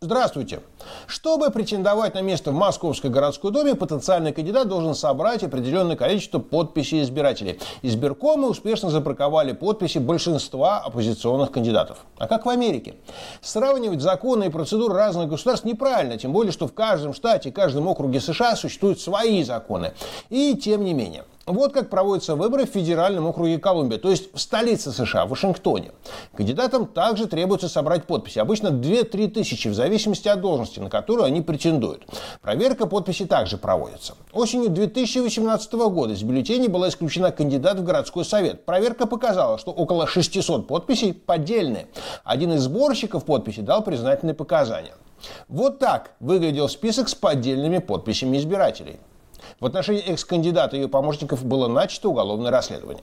Здравствуйте. Чтобы претендовать на место в Московской городской думе, потенциальный кандидат должен собрать определенное количество подписей избирателей. Избиркомы успешно забраковали подписи большинства оппозиционных кандидатов. А как в Америке? Сравнивать законы и процедуры разных государств неправильно, тем более, что в каждом штате и каждом округе США существуют свои законы. И тем не менее. Вот как проводятся выборы в федеральном округе Колумбия, то есть в столице США, Вашингтоне. Кандидатам также требуется собрать подписи, обычно 2-3 тысячи, в зависимости от должности, на которую они претендуют. Проверка подписи также проводится. Осенью 2018 года из бюллетеней была исключена кандидат в городской совет. Проверка показала, что около 600 подписей поддельные. Один из сборщиков подписи дал признательные показания. Вот так выглядел список с поддельными подписями избирателей. В отношении экс-кандидата и ее помощников было начато уголовное расследование.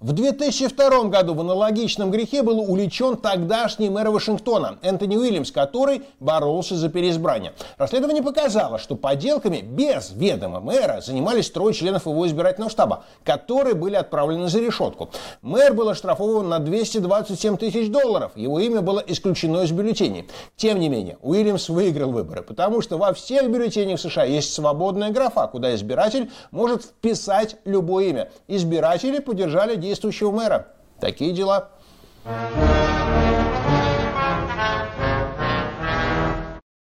В 2002 году в аналогичном грехе был уличен тогдашний мэр Вашингтона Энтони Уильямс, который боролся за переизбрание. Расследование показало, что поделками без ведома мэра занимались трое членов его избирательного штаба, которые были отправлены за решетку. Мэр был оштрафован на 227 тысяч долларов, его имя было исключено из бюллетеней. Тем не менее, Уильямс выиграл выборы, потому что во всех бюллетенях США есть свободная графа, куда избиратель может вписать любое имя. Избиратели поддержали действующего мэра. Такие дела.